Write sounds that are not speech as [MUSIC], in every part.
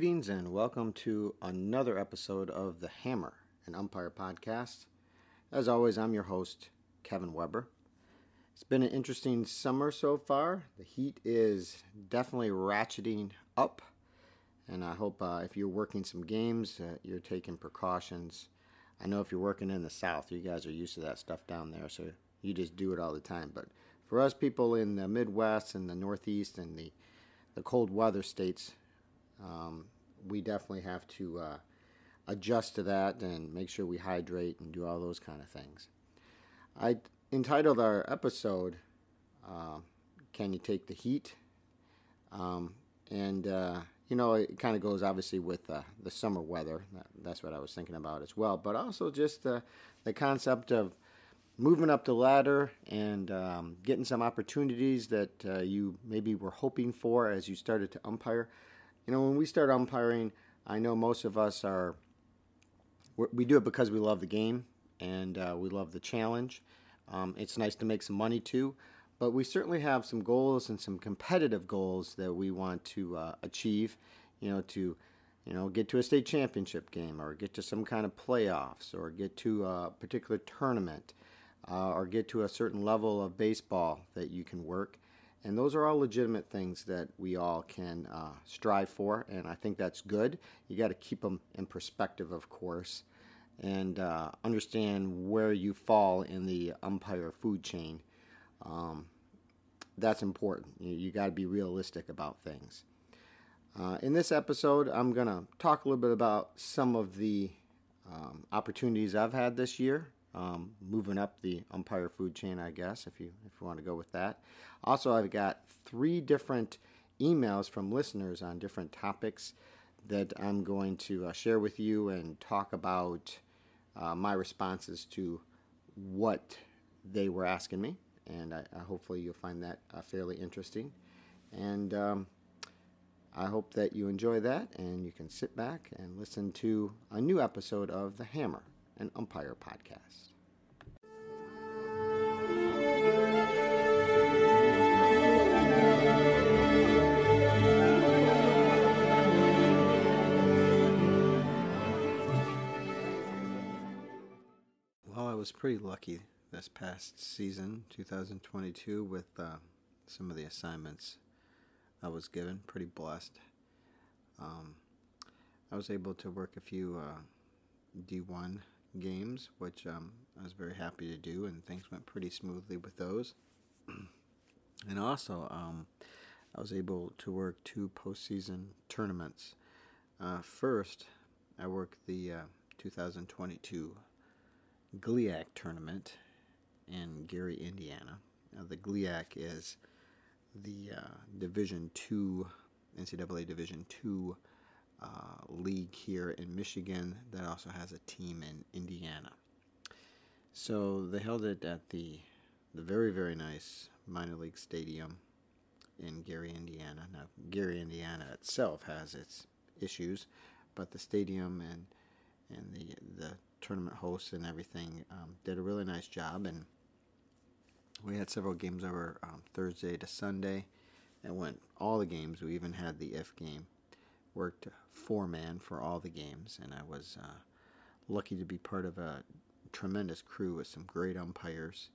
Greetings and welcome to another episode of the Hammer, an umpire podcast. As always, I'm your host, Kevin Weber. It's been an interesting summer so far. The heat is definitely ratcheting up, and I hope uh, if you're working some games, uh, you're taking precautions. I know if you're working in the South, you guys are used to that stuff down there, so you just do it all the time. But for us people in the Midwest and the Northeast and the, the cold weather states, um, we definitely have to uh, adjust to that and make sure we hydrate and do all those kind of things. I entitled our episode, uh, Can You Take the Heat? Um, and, uh, you know, it kind of goes obviously with uh, the summer weather. That's what I was thinking about as well. But also just the concept of moving up the ladder and um, getting some opportunities that uh, you maybe were hoping for as you started to umpire. You know, when we start umpiring, I know most of us are, we do it because we love the game and uh, we love the challenge. Um, it's nice to make some money too, but we certainly have some goals and some competitive goals that we want to uh, achieve. You know, to you know get to a state championship game, or get to some kind of playoffs, or get to a particular tournament, uh, or get to a certain level of baseball that you can work. And those are all legitimate things that we all can uh, strive for, and I think that's good. You got to keep them in perspective, of course, and uh, understand where you fall in the umpire food chain. Um, that's important. You, you got to be realistic about things. Uh, in this episode, I'm going to talk a little bit about some of the um, opportunities I've had this year um, moving up the umpire food chain, I guess, if you if you want to go with that. Also, I've got three different emails from listeners on different topics that I'm going to uh, share with you and talk about uh, my responses to what they were asking me, and I, I hopefully you'll find that uh, fairly interesting. And um, I hope that you enjoy that, and you can sit back and listen to a new episode of The Hammer an umpire podcast. Well, I was pretty lucky this past season, 2022, with uh, some of the assignments I was given. Pretty blessed. Um, I was able to work a few uh, D1 games, which um, I was very happy to do, and things went pretty smoothly with those. [CLEARS THROAT] and also, um, I was able to work two postseason tournaments. Uh, first, I worked the uh, 2022 GLIAC tournament in Gary, Indiana. Now, the GLIAC is the uh, Division Two, NCAA Division Two uh, league here in Michigan that also has a team in Indiana. So they held it at the the very very nice minor league stadium in Gary, Indiana. Now Gary, Indiana itself has its issues, but the stadium and and the the tournament hosts and everything um, did a really nice job and we had several games over um, Thursday to Sunday and went all the games. We even had the if game worked four man for all the games, and I was uh, lucky to be part of a tremendous crew with some great umpires,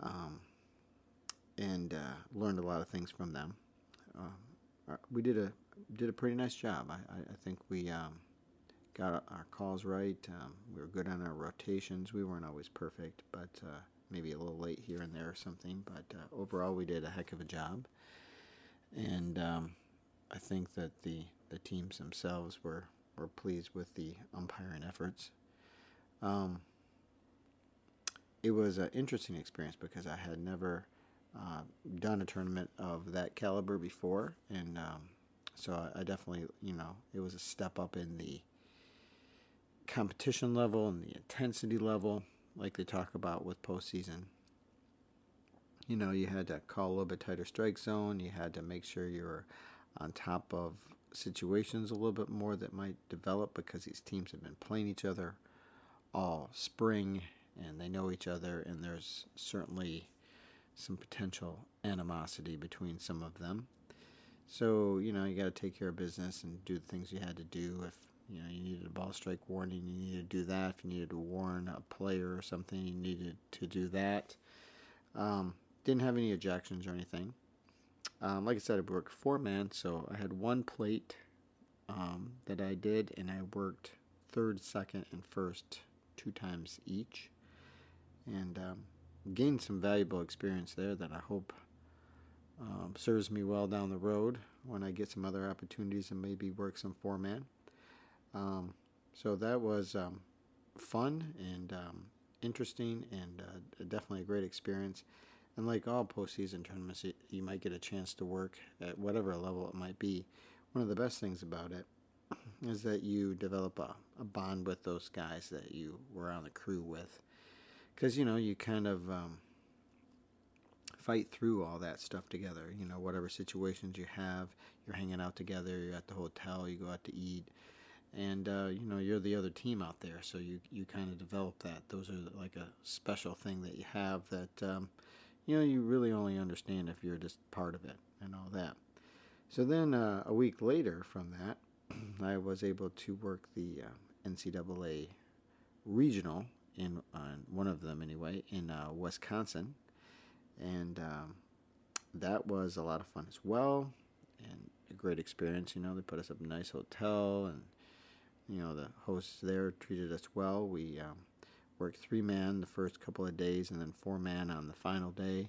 um, and uh, learned a lot of things from them. Uh, we did a did a pretty nice job. I, I think we um, got our calls right. Um, we were good on our rotations. We weren't always perfect, but uh, maybe a little late here and there or something. But uh, overall, we did a heck of a job, and um, I think that the, the teams themselves were, were pleased with the umpiring efforts. Um, it was an interesting experience because I had never uh, done a tournament of that caliber before, and um, so I, I, definitely, you know, it was a step up in the competition level and the intensity level, like they talk about with postseason. You know, you had to call a little bit tighter strike zone. You had to make sure you were on top of situations a little bit more that might develop because these teams have been playing each other all spring and they know each other, and there's certainly some potential animosity between some of them. So you know you got to take care of business and do the things you had to do. If you know you needed a ball strike warning, you needed to do that. If you needed to warn a player or something, you needed to do that. Um, didn't have any ejections or anything. Um, like I said, I worked four man, so I had one plate um, that I did, and I worked third, second, and first two times each, and um, gained some valuable experience there that I hope um, serves me well down the road when I get some other opportunities and maybe work some four man. Um, so that was um, fun and interesting, and uh, definitely a great experience. And like all postseason tournaments, you might get a chance to work at whatever level it might be. One of the best things about it is that you develop a, a bond with those guys that you were on the crew with. Because, you know, you kind of um, fight through all that stuff together. You know, whatever situations you have, you're hanging out together, you're at the hotel, you go out to eat. And, uh, you know, you're the other team out there. So you, you kind of develop that. Those are like a special thing that you have that. Um, you know, you really only understand if you're just part of it and all that. So then uh, a week later from that, [CLEARS THROAT] I was able to work the uh, NCAA regional in uh, one of them anyway in uh, Wisconsin, and um, that was a lot of fun as well, and a great experience. You know, they put us up in a nice hotel, and you know the hosts there treated us well. We um, worked three man the first couple of days and then four man on the final day,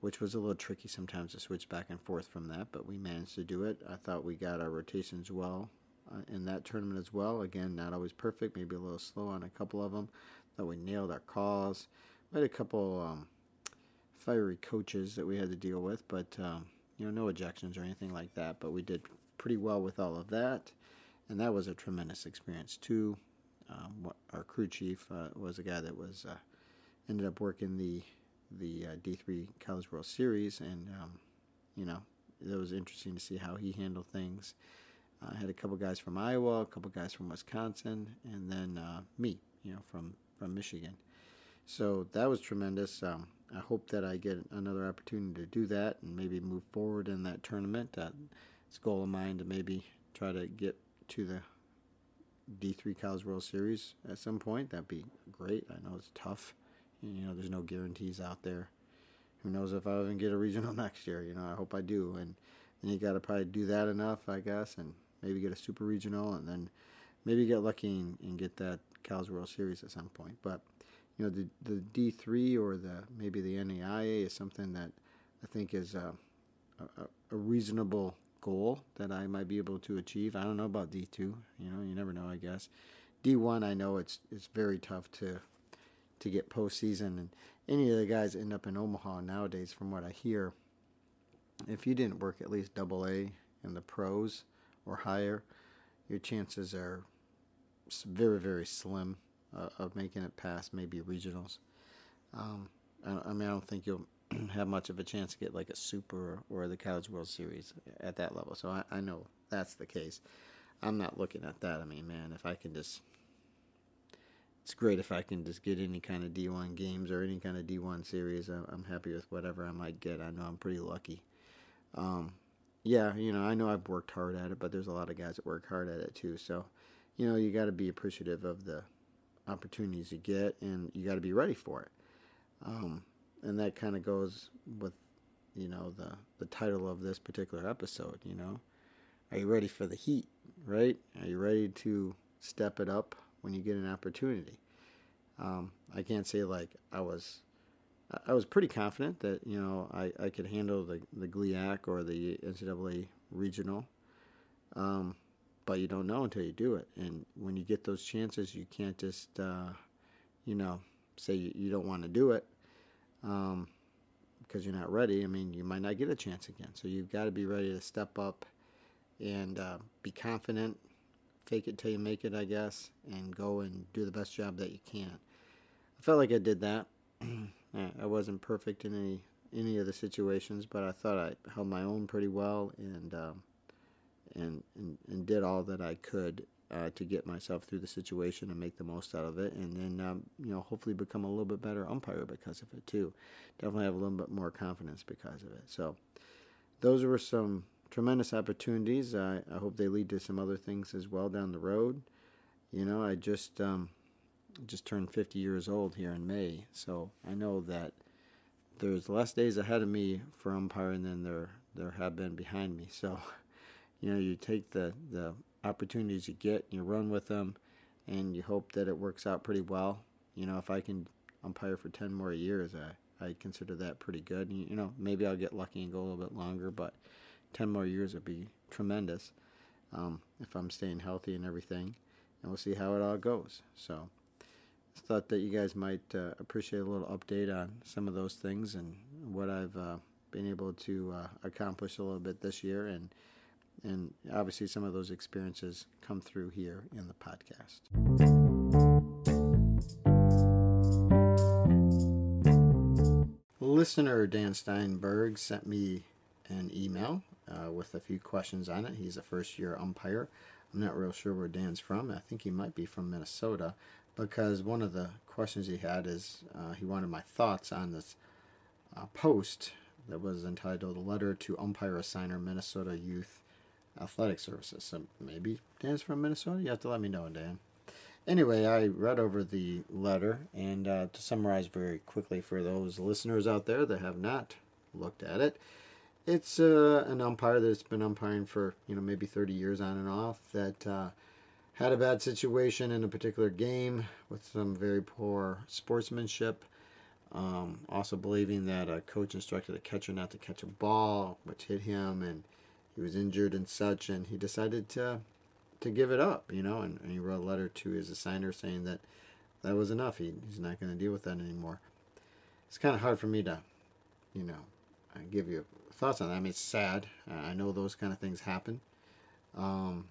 which was a little tricky sometimes to switch back and forth from that, but we managed to do it. I thought we got our rotations well uh, in that tournament as well. Again, not always perfect, maybe a little slow on a couple of them. Thought we nailed our calls. We had a couple um, fiery coaches that we had to deal with, but um, you know, no ejections or anything like that. But we did pretty well with all of that, and that was a tremendous experience too. Um, our crew chief uh, was a guy that was uh, ended up working the the uh, D3 College World Series, and um, you know it was interesting to see how he handled things. I had a couple guys from Iowa, a couple guys from Wisconsin, and then uh, me, you know, from from Michigan. So that was tremendous. Um, I hope that I get another opportunity to do that and maybe move forward in that tournament. It's a goal of mine to maybe try to get to the D3 College World Series at some point. That'd be great. I know it's tough. You know, there's no guarantees out there. Who knows if I'll even get a regional [LAUGHS] next year? You know, I hope I do. And then you got to probably do that enough, I guess, and maybe get a super regional, and then maybe get lucky and, and get that College World Series at some point. But you know, the the D three or the maybe the NAIA is something that I think is a, a, a reasonable goal that I might be able to achieve. I don't know about D two. You know, you never know. I guess D one. I know it's it's very tough to to get postseason, and any of the guys end up in Omaha nowadays. From what I hear, if you didn't work at least Double A in the pros or higher, your chances are very very slim uh, of making it past maybe regionals. Um, I, I mean, I don't think you'll [CLEARS THROAT] have much of a chance to get like a Super or the College World Series at that level. So I, I know that's the case. I'm not looking at that. I mean, man, if I can just, it's great if I can just get any kind of D1 games or any kind of D1 series. I'm, I'm happy with whatever I might get. I know I'm pretty lucky. Um, yeah, you know, I know I've worked hard at it, but there's a lot of guys that work hard at it too. So, you know, you got to be appreciative of the opportunities you get, and you got to be ready for it. Um, and that kind of goes with you know the the title of this particular episode you know? Are you ready for the heat right? Are you ready to step it up when you get an opportunity? Um, i can't say like i was i was pretty confident that you know i, I could handle the, the GLIAC or the ncaa regional. Um, but you don't know until you do it. And when you get those chances you can't just uh, you know say you, you don't want to do it um, because you're not ready, I mean, you might not get a chance again. So you've got to be ready to step up and uh, be confident, fake it till you make it, I guess, and go and do the best job that you can. I felt like I did that. [CLEARS THROAT] I wasn't perfect in any any of the situations, but I thought I held my own pretty well and um, and, and and did all that I could uh, to get myself through the situation and make the most out of it, and then um, you know hopefully become a little bit better umpire because of it too. Definitely have a little bit more confidence because of it. So those were some tremendous opportunities. I, I hope they lead to some other things as well down the road. You know, I just um, just turned 50 years old here in May, so I know that there's less days ahead of me for umpiring than there there have been behind me. So, [LAUGHS] you know, you take the the opportunities you get, you run with them, and you hope that it works out pretty well. You know, if I can umpire for 10 more years, I, I consider that pretty good. You know, maybe I'll get lucky and go a little bit longer, but 10 more years would be tremendous um, if I'm staying healthy and everything. And we'll see how it all goes. So, I thought that you guys might uh, appreciate a little update on some of those things and what I've uh, been able to uh, accomplish a little bit this year. And and obviously some of those experiences come through here in the podcast. Listener Dan Steinberg sent me an email uh, with a few questions on it. He's a first year umpire. I'm not real sure where Dan's from. I think he might be from Minnesota because one of the questions he had is uh, he wanted my thoughts on this uh, post that was entitled Letter to Umpire Assigner Minnesota Youth Athletic Services. So maybe Dan's from Minnesota? You have to let me know, Dan. Anyway, I read over the letter, and uh, to summarize very quickly for those listeners out there that have not looked at it, it's uh, an umpire that's been umpiring for you know maybe 30 years on and off that uh, had a bad situation in a particular game with some very poor sportsmanship. Um, also believing that a coach instructed a catcher not to catch a ball, which hit him, and he was injured and such, and he decided to to give it up, you know, and, and he wrote a letter to his assigner saying that that was enough. He, he's not going to deal with that anymore. It's kind of hard for me to, you know, give you thoughts on that. I mean, it's sad. I know those kind of things happen. Um,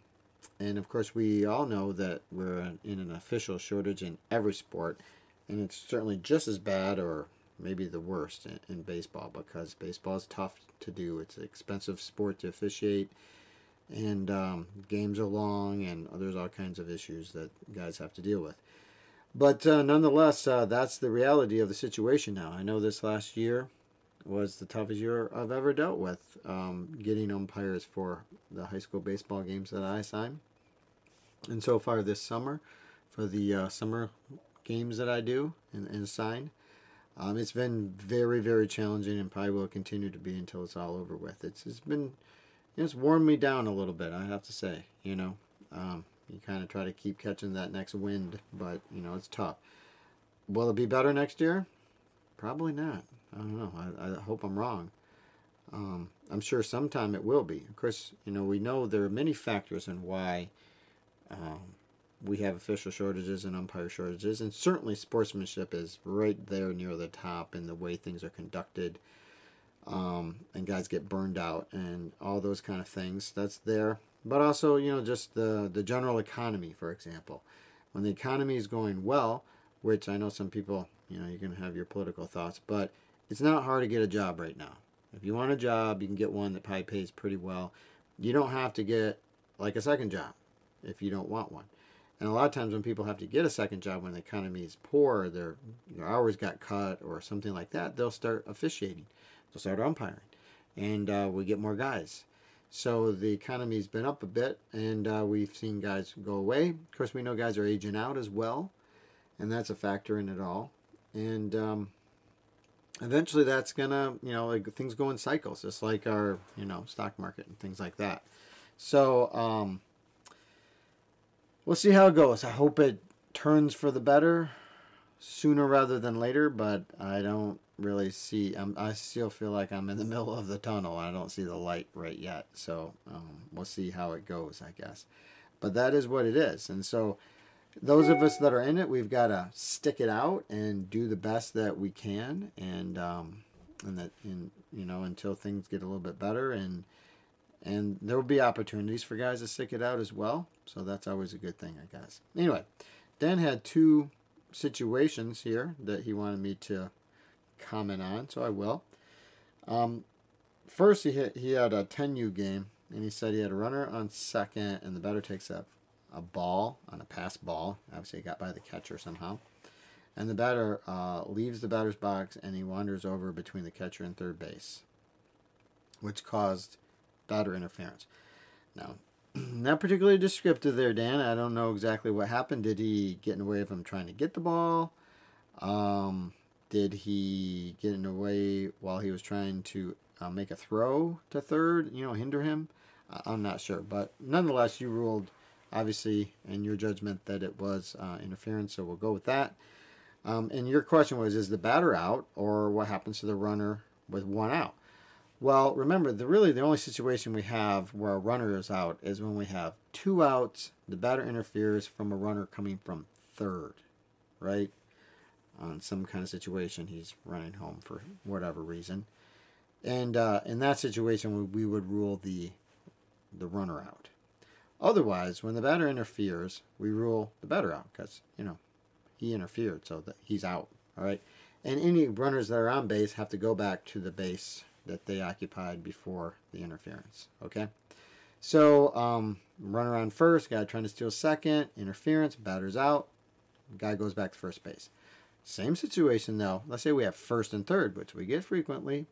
and of course, we all know that we're in an official shortage in every sport, and it's certainly just as bad or maybe the worst in, in baseball because baseball is tough to do. It's an expensive sport to officiate, and um, games are long, and there's all kinds of issues that guys have to deal with. But uh, nonetheless, uh, that's the reality of the situation now. I know this last year was the toughest year I've ever dealt with um, getting umpires for the high school baseball games that I assign. And so far this summer, for the uh, summer games that I do and, and assign, um, it's been very, very challenging and probably will continue to be until it's all over with. It's, it's been, it's worn me down a little bit, I have to say, you know. Um, you kind of try to keep catching that next wind, but, you know, it's tough. Will it be better next year? Probably not. I don't know. I, I hope I'm wrong. Um, I'm sure sometime it will be. Of course, you know, we know there are many factors in why um, we have official shortages and umpire shortages, and certainly sportsmanship is right there near the top in the way things are conducted. Um, and guys get burned out and all those kind of things. That's there, but also you know just the the general economy, for example. When the economy is going well, which I know some people, you know, you can have your political thoughts, but it's not hard to get a job right now. If you want a job, you can get one that probably pays pretty well. You don't have to get like a second job if you don't want one. And a lot of times when people have to get a second job when the economy is poor, or their, their hours got cut or something like that, they'll start officiating. They'll start umpiring. And uh, we get more guys. So the economy's been up a bit, and uh, we've seen guys go away. Of course, we know guys are aging out as well, and that's a factor in it all. And um, eventually, that's gonna, you know, like things go in cycles, just like our, you know, stock market and things like that. So um, we'll see how it goes. I hope it turns for the better sooner rather than later, but I don't really see. I'm, I still feel like I'm in the [LAUGHS] middle of the tunnel. I don't see the light right yet. So um, we'll see how it goes, I guess. But that is what it is. And so those of us that are in it, we've got to stick it out and do the best that we can. And, um, and that, in, you know, until things get a little bit better and, and there will be opportunities for guys to stick it out as well. So that's always a good thing, I guess. Anyway, Dan had two situations here that he wanted me to comment on, so I will. Um, first, he hit, he had a 10U game, and he said he had a runner on second, and the batter takes a, a ball on a pass ball. Obviously, he got by the catcher somehow. And the batter uh, leaves the batter's box and he wanders over between the catcher and third base, which caused batter interference. Now, [CLEARS THROAT] not particularly descriptive there, Dan. I don't know exactly what happened. Did he get in the way of him trying to get the ball? Um, did he get in the way while he was trying to uh, make a throw to third? You know, hinder him? I'm not sure, but nonetheless, you ruled obviously in your judgment that it was uh, interference, so we'll go with that. Um, and your question was, is the batter out, or what happens to the runner with one out? Well, remember, the really the only situation we have where a runner is out is when we have two outs, the batter interferes from a runner coming from third, right? On some kind of situation, he's running home for whatever reason, and uh, in that situation, we would rule the the runner out. Otherwise, when the batter interferes, we rule the batter out because you know he interfered, so that he's out. All right, and any runners that are on base have to go back to the base that they occupied before the interference. Okay, so um, runner on first, guy trying to steal second, interference, batter's out, guy goes back to first base. Same situation though. Let's say we have first and third, which we get frequently.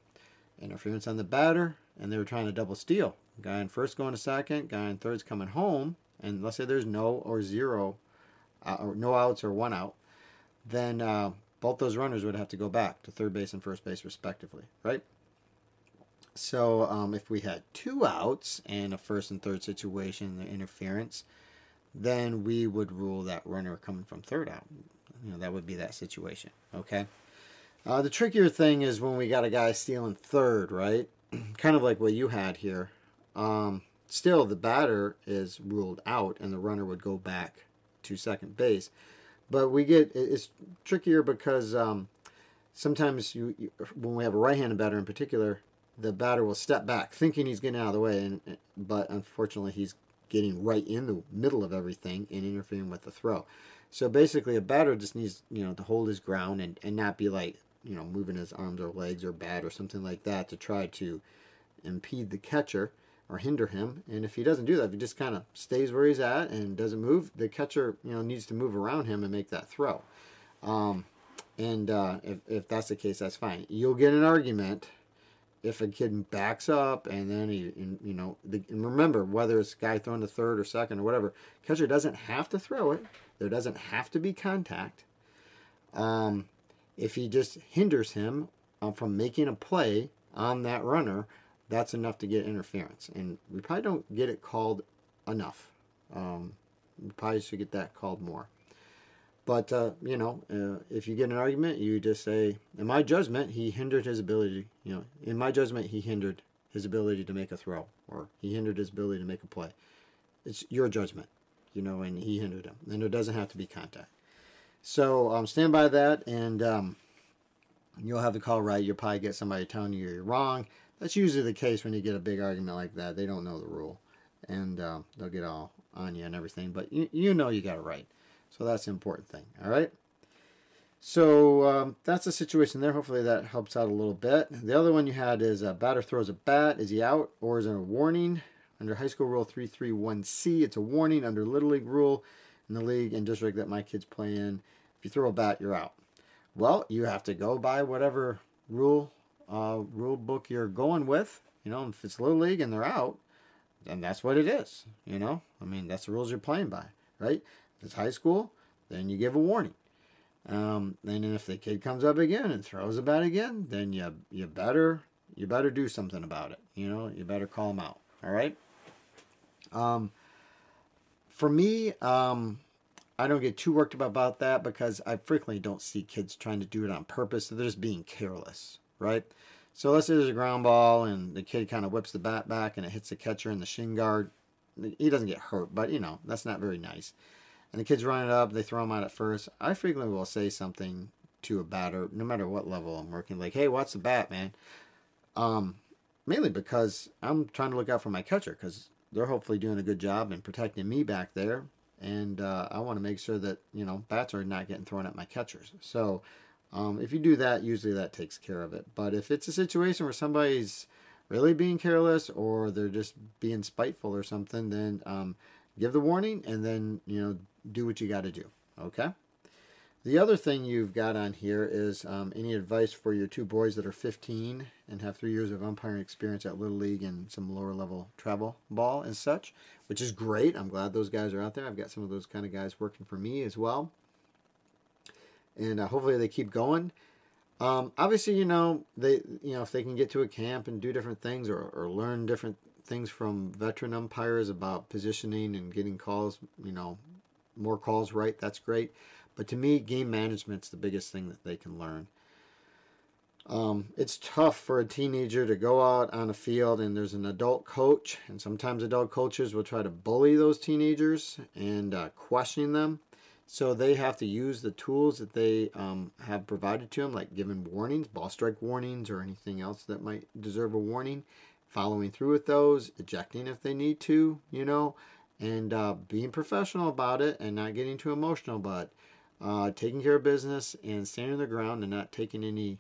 Interference on the batter, and they were trying to double steal. Guy in first going to second, guy in third's coming home, and let's say there's no or zero, uh, or no outs or one out, then uh, both those runners would have to go back to third base and first base respectively, right? So um, if we had two outs and a first and third situation, the interference, then we would rule that runner coming from third out. You know, that would be that situation. Okay. Uh, the trickier thing is when we got a guy stealing third, right? [CLEARS THROAT] kind of like what you had here. Um, still, the batter is ruled out, and the runner would go back to second base. But we get it's trickier because um, sometimes you, you, when we have a right-handed batter in particular, the batter will step back thinking he's getting out of the way, and but unfortunately he's getting right in the middle of everything and interfering with the throw. So basically, a batter just needs you know to hold his ground and, and not be like you know moving his arms or legs or bat or something like that to try to impede the catcher or hinder him. And if he doesn't do that, if he just kind of stays where he's at and doesn't move, the catcher you know needs to move around him and make that throw. Um, and uh, if, if that's the case, that's fine. You'll get an argument if a kid backs up and then he, you know, the, and remember whether it's guy throwing to third or second or whatever, catcher doesn't have to throw it. There doesn't have to be contact. Um, if he just hinders him uh, from making a play on that runner, that's enough to get interference. And we probably don't get it called enough. Um, we probably should get that called more. But, uh, you know, uh, if you get an argument, you just say, in my judgment, he hindered his ability, you know, in my judgment, he hindered his ability to make a throw or he hindered his ability to make a play. It's your judgment, you know, and he hindered him. And there doesn't have to be contact. So um, stand by that and um, you'll have the call right. You'll probably get somebody telling you you're wrong. That's usually the case when you get a big argument like that. They don't know the rule and uh, they'll get all on you and everything. But you, you know you got it right. So that's the important thing. All right. So um, that's the situation there. Hopefully that helps out a little bit. The other one you had is a batter throws a bat. Is he out or is it a warning? Under high school rule 331C, it's a warning. Under Little League rule in the league and district that my kids play in, if you throw a bat, you're out. Well, you have to go by whatever rule uh, rule book you're going with. You know, if it's Little League and they're out, then that's what it is. You know, I mean, that's the rules you're playing by, right? It's high school, then you give a warning. Um, and then if the kid comes up again and throws a bat again, then you you better you better do something about it. You know, you better call them out. All right. Um, for me, um, I don't get too worked up about that because I frequently don't see kids trying to do it on purpose. They're just being careless, right? So let's say there's a ground ball and the kid kind of whips the bat back and it hits the catcher in the shin guard. He doesn't get hurt, but you know that's not very nice and the kids run it up, they throw them out at first, I frequently will say something to a batter, no matter what level I'm working, like, hey, what's the bat, man? Um, mainly because I'm trying to look out for my catcher because they're hopefully doing a good job in protecting me back there. And uh, I want to make sure that, you know, bats are not getting thrown at my catchers. So um, if you do that, usually that takes care of it. But if it's a situation where somebody's really being careless or they're just being spiteful or something, then um, give the warning and then, you know, do what you got to do. Okay? The other thing you've got on here is um, any advice for your two boys that are 15 and have three years of umpiring experience at Little League and some lower level travel ball and such, which is great. I'm glad those guys are out there. I've got some of those kind of guys working for me as well. And uh, hopefully they keep going. Um, obviously, you know, they, you know, if they can get to a camp and do different things or, or learn different things from veteran umpires about positioning and getting calls, you know, more calls right, that's great. But to me, game management's the biggest thing that they can learn. Um, it's tough for a teenager to go out on a field and there's an adult coach, and sometimes adult coaches will try to bully those teenagers and uh, question them. So they have to use the tools that they um, have provided to them, like giving warnings, ball strike warnings, or anything else that might deserve a warning, following through with those, ejecting if they need to, you know, and uh, being professional about it and not getting too emotional, but uh, taking care of business and standing the ground and not taking any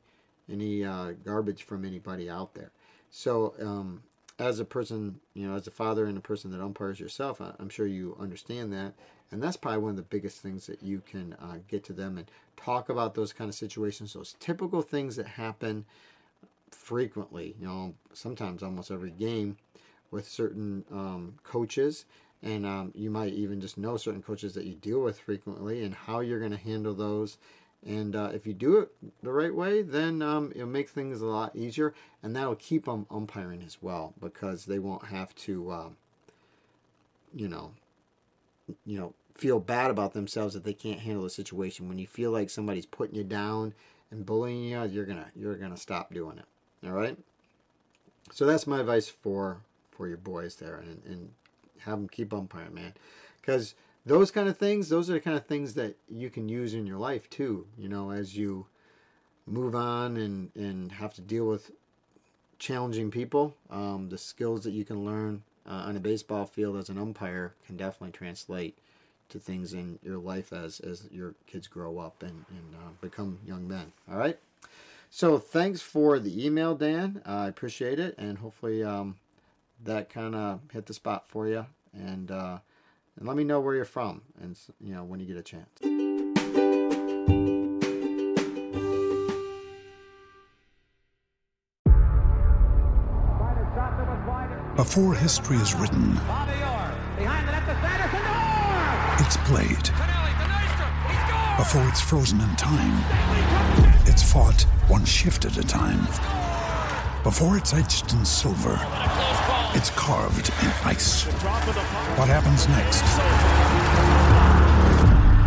any uh, garbage from anybody out there. So, um, as a person, you know, as a father and a person that umpires yourself, I'm sure you understand that. And that's probably one of the biggest things that you can uh, get to them and talk about those kind of situations, those typical things that happen frequently, you know, sometimes almost every game with certain um, coaches. And um, you might even just know certain coaches that you deal with frequently and how you're going to handle those and uh, if you do it the right way, then um, it'll make things a lot easier, and that'll keep them umpiring as well because they won't have to, um, you know, you know, feel bad about themselves that they can't handle the situation. When you feel like somebody's putting you down and bullying you, you're gonna you're gonna stop doing it. All right. So that's my advice for for your boys there, and, and have them keep umpiring, man, because those kind of things those are the kind of things that you can use in your life too you know as you move on and and have to deal with challenging people. Um, the skills that you can learn uh, on a baseball field as an umpire can definitely translate to things in your life as as your kids grow up and, and uh, become young men all right? So thanks for the email dan. I appreciate it and hopefully um, that kind of hit the spot for you and uh, and let me know where you're from and you know when you get a chance. Before history is written, it's played. Before it's frozen in time, it's fought one shift at a time. Before it's etched in silver it's carved in ice. What happens next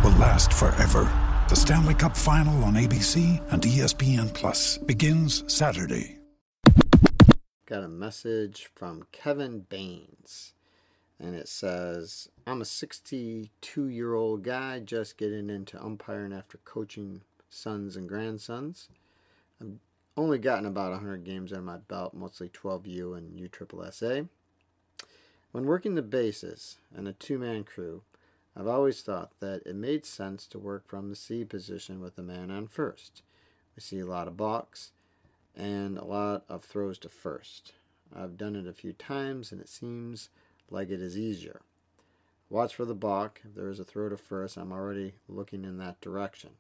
will last forever. The Stanley Cup Final on ABC and ESPN Plus begins Saturday. Got a message from Kevin Banes. And it says, I'm a 62 year old guy just getting into umpiring after coaching sons and grandsons. I'm only gotten about 100 games under my belt, mostly 12U and USSSA. When working the bases and a two man crew, I've always thought that it made sense to work from the C position with a man on first. We see a lot of balks and a lot of throws to first. I've done it a few times and it seems like it is easier. Watch for the balk. If there is a throw to first, I'm already looking in that direction.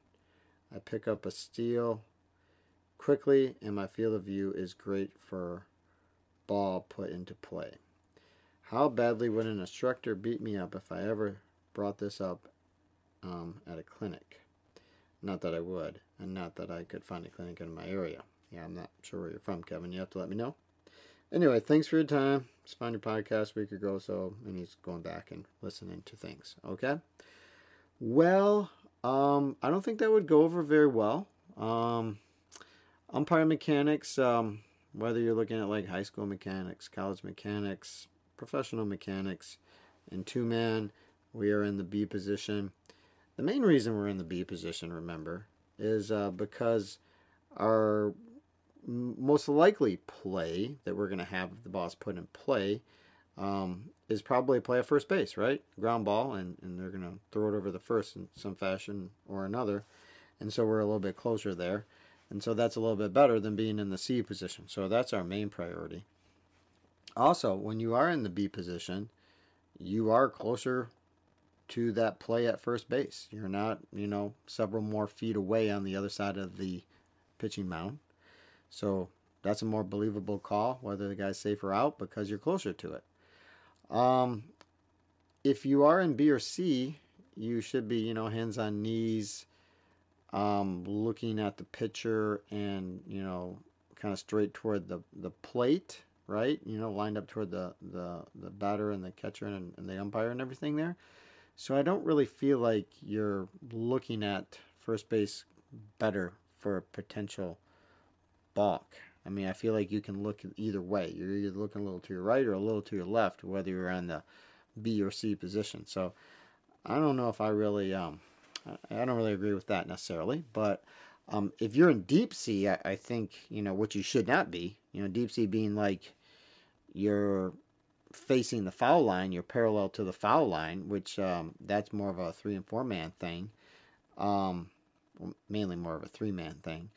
I pick up a steal quickly, and my field of view is great for ball put into play. How badly would an instructor beat me up if I ever brought this up um, at a clinic? Not that I would, and not that I could find a clinic in my area. Yeah, I'm not sure where you're from, Kevin. You have to let me know. Anyway, thanks for your time. Just found your podcast a week ago, so and he's going back and listening to things. Okay. Well, um, I don't think that would go over very well. Um, umpire mechanics, um, whether you're looking at like high school mechanics, college mechanics, professional mechanics, and two man, we are in the B position. The main reason we're in the B position, remember, is uh, because our most likely play that we're going to have the boss put in play um, is probably play at first base, right? Ground ball, and, and they're going to throw it over the first in some fashion or another. And so we're a little bit closer there. And so that's a little bit better than being in the C position. So that's our main priority. Also, when you are in the B position, you are closer to that play at first base. You're not, you know, several more feet away on the other side of the pitching mound. So that's a more believable call, whether the guy's safe or out, because you're closer to it. Um, if you are in B or C, you should be, you know, hands on knees, um, looking at the pitcher and, you know, kind of straight toward the, the plate, right? You know, lined up toward the, the, the batter and the catcher and, and the umpire and everything there. So I don't really feel like you're looking at first base better for a potential balk. I mean, I feel like you can look either way. You're either looking a little to your right or a little to your left, whether you're on the B or C position. So I don't know if I really, um, I don't really agree with that necessarily. But um, if you're in deep C, I think you know what you should not be. You know, deep C being like you're facing the foul line, you're parallel to the foul line, which um, that's more of a three and four man thing. Um, mainly more of a three man thing.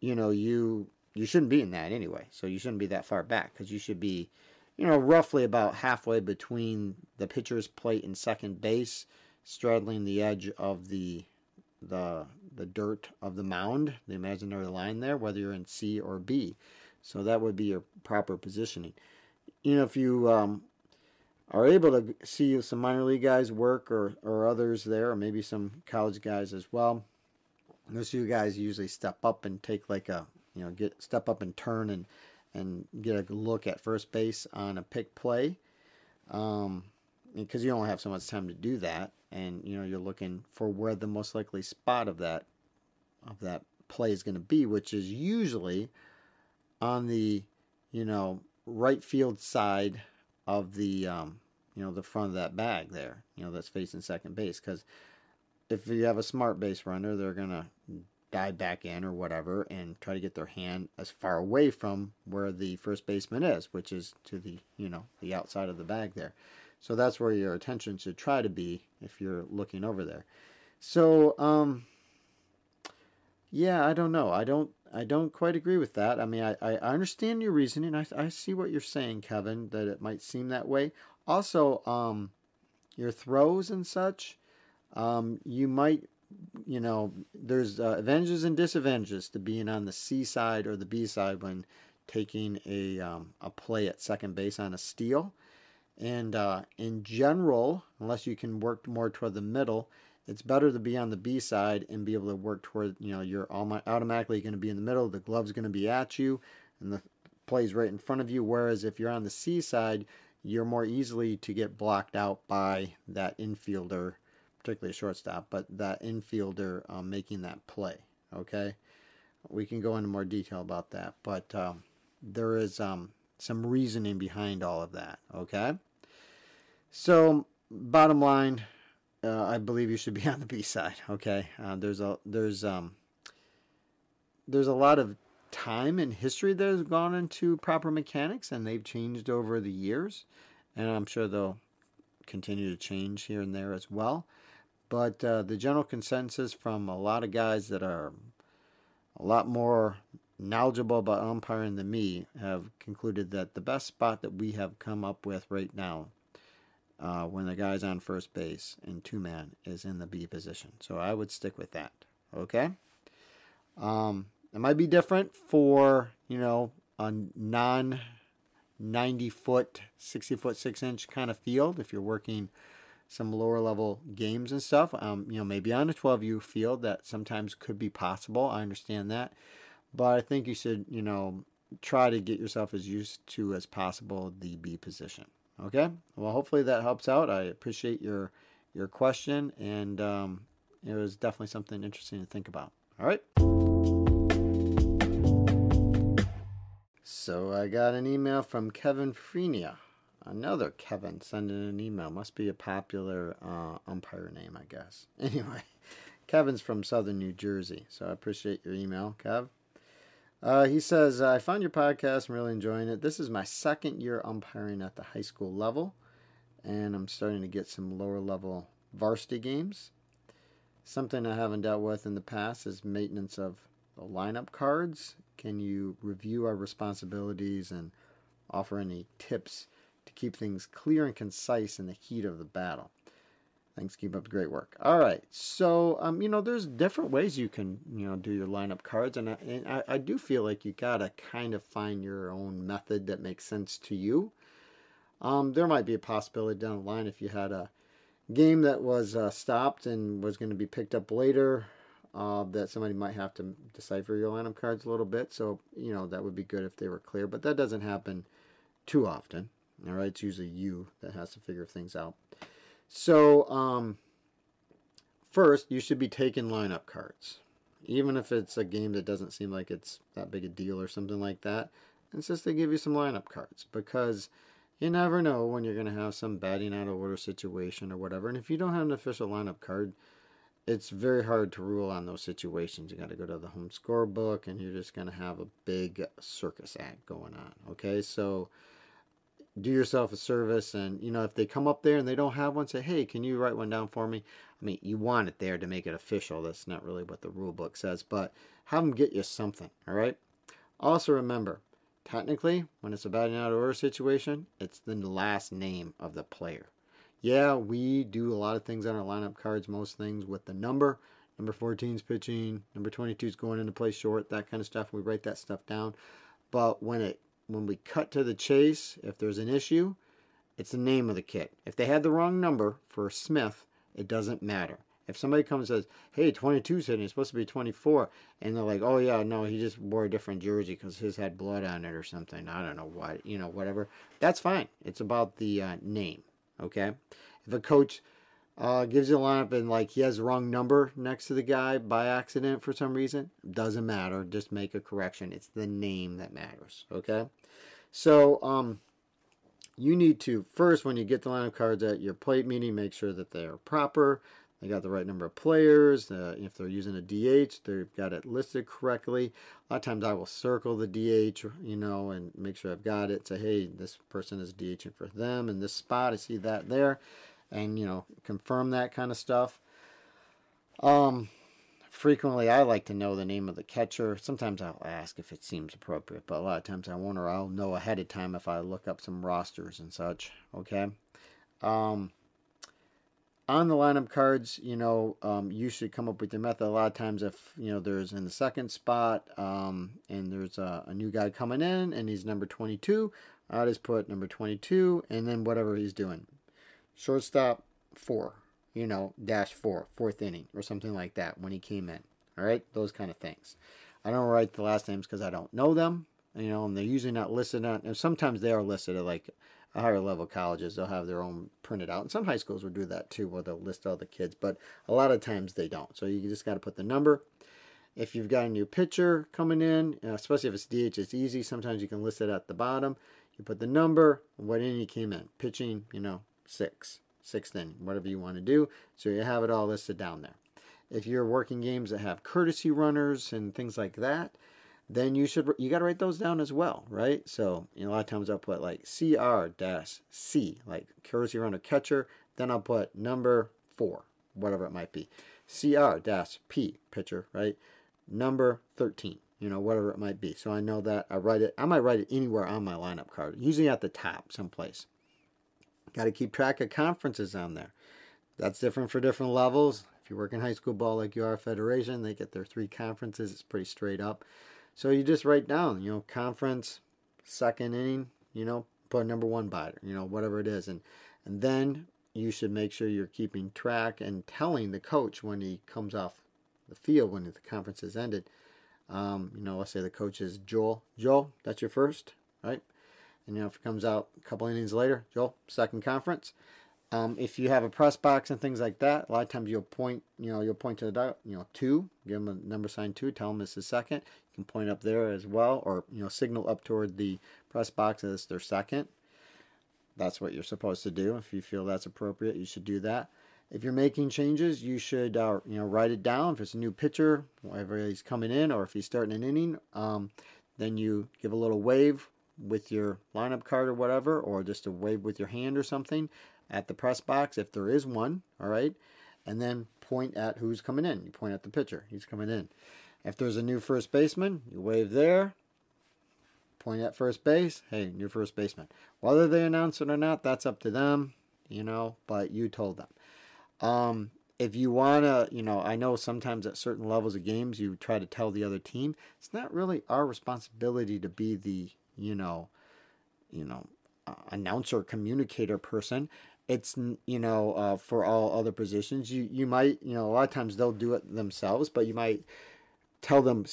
You know, you you shouldn't be in that anyway. So you shouldn't be that far back because you should be, you know, roughly about halfway between the pitcher's plate and second base, straddling the edge of the the the dirt of the mound, the imaginary line there, whether you're in C or B. So that would be your proper positioning. You know, if you um, are able to see some minor league guys work or, or others there, or maybe some college guys as well, those two guys usually step up and take like a you know get step up and turn and and get a look at first base on a pick play um, because you only have so much time to do that and you know you're looking for where the most likely spot of that of that play is going to be which is usually on the you know right field side of the um, you know the front of that bag there you know that's facing second base because if you have a smart base runner they're going to dive back in or whatever and try to get their hand as far away from where the first baseman is, which is to the, you know, the outside of the bag there. So that's where your attention should try to be if you're looking over there. So, um, yeah, I don't know. I don't, I don't quite agree with that. I mean, I, I understand your reasoning. I, I see what you're saying, Kevin, that it might seem that way. Also, um, your throws and such, um, you might you know, there's uh, advantages and disadvantages to being on the C side or the B side when taking a, um, a play at second base on a steal. And uh, in general, unless you can work more toward the middle, it's better to be on the B side and be able to work toward, you know, you're automatically going to be in the middle, the glove's going to be at you, and the play's right in front of you. Whereas if you're on the C side, you're more easily to get blocked out by that infielder particularly a shortstop, but that infielder um, making that play. Okay, we can go into more detail about that, but um, there is um, some reasoning behind all of that. Okay, so bottom line, uh, I believe you should be [LAUGHS] on the B side. Okay, uh, there's a there's um there's a lot of time and history that has gone into proper mechanics, and they've changed over the years, and I'm sure they'll continue to change here and there as well. But uh, the general consensus from a lot of guys that are a lot more knowledgeable about umpiring than me have concluded that the best spot that we have come up with right now uh, when the guy's on first base and two man is in the B position. So I would stick with that. Okay? Um, it might be different for, you know, a non 90 foot, 60 foot, 6 inch kind of field if you're working some lower level games and stuff. Um, you know, maybe on a 12U field that sometimes could be possible. I understand that. But I think you should, you know, try to get yourself as used to as possible the B position. Okay? Well, hopefully that helps out. I appreciate your your question and um, it was definitely something interesting to think about. All right. So I got an email from Kevin Frenia. Another Kevin sending an email. Must be a popular uh, umpire name, I guess. [LAUGHS] Anyway, Kevin's from southern New Jersey, so I appreciate your email, Kev. Uh, he says, I found your podcast. I'm really enjoying it. This is my second year umpiring at the high school level, and I'm starting to get some lower level varsity games. Something I haven't dealt with in the past is maintenance of the lineup cards. Can you review our responsibilities and offer any tips to keep things clear and concise in the heat of the battle. Thanks. Keep up the great work. All right. So, um, you know, there's different ways you can, you know, do your lineup cards, and I, and I, I do feel like you gotta kind of find your own method that makes sense to you. Um, there might be a possibility down the line if you had a game that was uh, stopped and was going to be picked up later, uh, that somebody might have to decipher your lineup cards a little bit. So, you know, that would be good if they were clear, but that doesn't happen too often. All right. It's usually you that has to figure things out. So, um, first, you should be taking lineup cards. Even if it's a game that doesn't seem like it's that big a deal or something like that, it's just to give you some lineup cards because you never know when you're going to have some batting out of order situation or whatever. And if you don't have an official lineup card, it's very hard to rule on those situations. You got to go to the home scorebook and you're just going to have a big circus act going on. Okay, so do yourself a service and you know if they come up there and they don't have one say hey can you write one down for me? I mean you want it there to make it official. That's not really what the rule book says but have them get you something all right? Also remember technically when it's a batting out of order situation it's the last name of the player. Yeah we do a lot of things on our lineup cards most things with the number. Number 14 is pitching number 22 is going into play short that kind of stuff. We write that stuff down. But when it when we cut to the chase, if there's an issue, it's the name of the kit. If they had the wrong number for Smith, it doesn't matter. If somebody comes and says, hey, 22 hitting, it's supposed to be 24, and they're like, oh, yeah, no, he just wore a different jersey because his had blood on it or something. I don't know what, you know, whatever. That's fine. It's about the uh, name, okay? If a coach uh, gives you a lineup and like he has the wrong number next to the guy by accident for some reason. Doesn't matter. Just make a correction. It's the name that matters. Okay. So um, you need to first when you get the lineup cards at your plate meeting, make sure that they are proper. They got the right number of players. Uh, if they're using a DH, they've got it listed correctly. A lot of times I will circle the DH, you know, and make sure I've got it. Say, hey, this person is DHing for them in this spot. I see that there and you know confirm that kind of stuff. Um, frequently I like to know the name of the catcher. Sometimes I'll ask if it seems appropriate, but a lot of times I won't, or I'll know ahead of time if I look up some rosters and such. Okay. Um, on the lineup cards, you know, um, you should come up with your method. A lot of times, if you know there's in the second spot, um, and there's a, a, new guy coming in, and he's number 22, I just put number 22, and then whatever he's doing shortstop four, you know, dash four, fourth inning or something like that when he came in. All right, those kind of things. I don't write the last names because I don't know them, you know, and they're usually not listed on. And sometimes they are listed at like higher level colleges. They'll have their own printed out, and some high schools will do that too, where they'll list all the kids. But a lot of times they don't. So you just got to put the number. If you've got a new pitcher coming in, uh, especially if it's DH, it's easy. Sometimes you can list it at the bottom. You put the number, what inning he came in, pitching, you know, six, sixth inning, whatever you want to do. So you have it all listed down there. If you're working games that have courtesy runners and things like that, then you should you got to write those down as well, right? So you know, a lot of times I'll put like CR dash C, like courtesy runner catcher. Then I'll put number four, whatever it might be. CR dash P pitcher, right? Number 13, you know, whatever it might be. So I know that I write it. I might write it anywhere on my lineup card, usually at the top someplace. Got to keep track of conferences on there. That's different for different levels. If you work in high school ball like you are Federation, they get their three conferences. It's pretty straight up. So you just write down, you know, conference, second inning, you know, put number one batter, you know, whatever it is. And, and then you should make sure you're keeping track and telling the coach when he comes off the field when the conference has ended. Um, you know, let's say the coach is Joel. Joel, that's your first, right? And you know, if it comes out a couple innings later, Joel, second conference. Um, if you have a press box and things like that, a lot of times you'll point, you know, you'll point to the, you know, two, give them a number sign two, tell them this is second. You can point up there as well, or you know, signal up toward the press box as their second. That's what you're supposed to do. If you feel that's appropriate, you should do that. If you're making changes, you should, uh, you know, write it down. If it's a new pitcher, whether he's coming in or if he's starting an inning, um, then you give a little wave with your lineup card or whatever, or just a wave with your hand or something at the press box if there is one, all right? And then point at who's coming in. You point at the pitcher, he's coming in. If there's a new first baseman, you wave there, point at first base, hey, new first baseman. Whether they announce it or not, that's up to them, you know, but you told them. Um, if you want to, you know, I know sometimes at certain levels of games you try to tell the other team. It's not really our responsibility to be the, you know, you know, uh, announcer, communicator person. It's you know uh, for all other positions. You you might you know a lot of times they'll do it themselves, but you might tell them,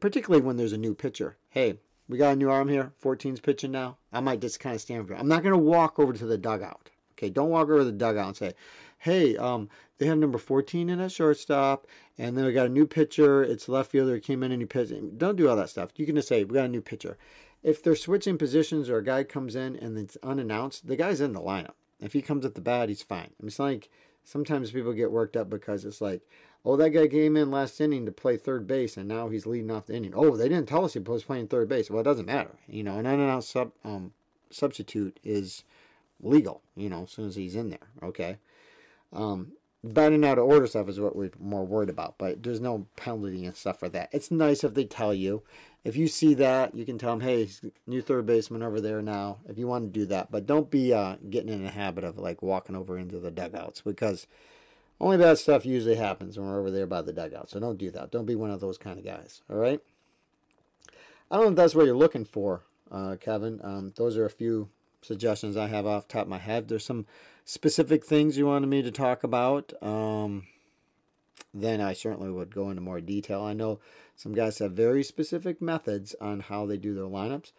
particularly when there's a new pitcher. Hey, we got a new arm here. 14's pitching now. I might just kind of stand for. I'm not going to walk over to the dugout. Okay, don't walk over to the dugout and say, hey, um, they have number 14 in at shortstop, and then we got a new pitcher. It's left fielder. Came in and he pitched. Don't do all that stuff. You can just say, we got a new pitcher. If they're switching positions or a guy comes in and it's unannounced, the guy's in the lineup. If he comes at the bat, he's fine. It's like sometimes people get worked up because it's like, oh, that guy came in last inning to play third base and now he's leading off the inning. Oh, they didn't tell us he was playing third base. Well, it doesn't matter. You know, an unannounced sub, um, substitute is legal, you know, as soon as he's in there. Okay. Um, batting out of order stuff is what we're more worried about, but there's no penalty and stuff for that. It's nice if they tell you. If you see that, you can tell them, hey, new third baseman over there now, if you want to do that. But don't be uh, getting in the habit of like walking over into the dugouts because only bad stuff usually happens when we're over there by the dugout. So don't do that. Don't be one of those kind of guys. All right. I don't know if that's what you're looking for, uh, Kevin. Um, those are a few suggestions I have off top of my head. There's some specific things you wanted me to talk about. Um, then I certainly would go into more detail. I know some guys have very specific methods on how they do their lineups.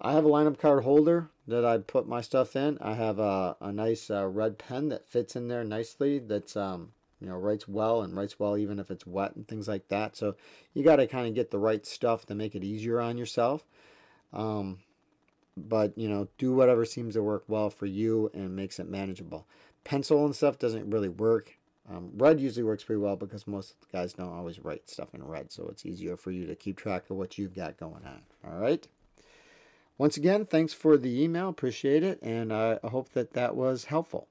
I have a lineup card holder that I put my stuff in. I have a, a nice uh, red pen that fits in there nicely. That's um, you know writes well and writes well even if it's wet and things like that. So you got to kind of get the right stuff to make it easier on yourself. Um, but you know, do whatever seems to work well for you and makes it manageable. Pencil and stuff doesn't really work. Um, red usually works pretty well because most guys don't always write stuff in red, so it's easier for you to keep track of what you've got going on. All right. Once again, thanks for the email. Appreciate it. And I hope that that was helpful.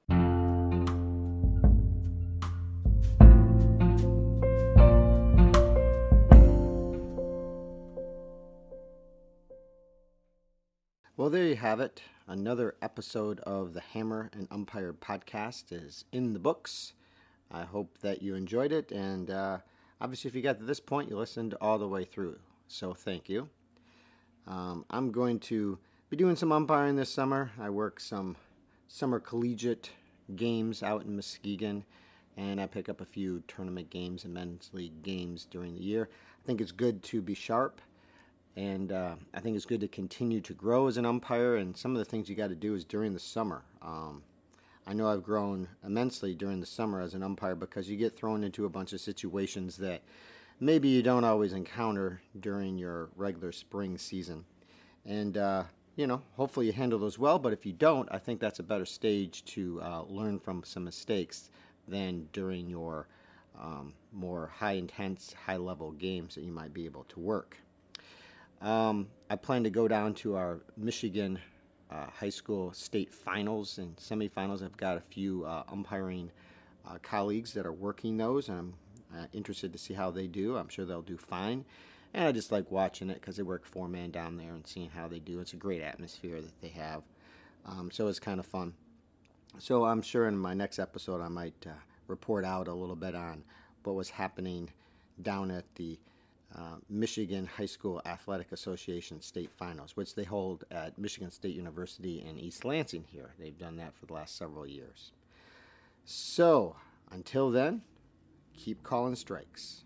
You have it. Another episode of the Hammer and Umpire podcast is in the books. I hope that you enjoyed it. And uh, obviously, if you got to this point, you listened all the way through. So thank you. Um, I'm going to be doing some umpiring this summer. I work some summer collegiate games out in Muskegon, and I pick up a few tournament games and men's league games during the year. I think it's good to be sharp, and uh, I think it's good to continue to grow as an umpire. And some of the things you got to do is during the summer. Um, I know I've grown immensely during the summer as an umpire because you get thrown into a bunch of situations that maybe you don't always encounter during your regular spring season. And, uh, you know, hopefully you handle those well, but if you don't, I think that's a better stage to uh, learn from some mistakes than during your um, more high intense, high level games that you might be able to work. Um, I plan to go down to our Michigan uh, high school state finals and semifinals. I've got a few uh, umpiring uh, colleagues that are working those, and I'm uh, interested to see how they do. I'm sure they'll do fine. And I just like watching it because they work four man down there and seeing how they do. It's a great atmosphere that they have. Um, so it's kind of fun. So I'm sure in my next episode I might uh, report out a little bit on what was happening down at the uh, Michigan High School Athletic Association state finals, which they hold at Michigan State University in East Lansing here. They've done that for the last several years. So until then, keep calling strikes.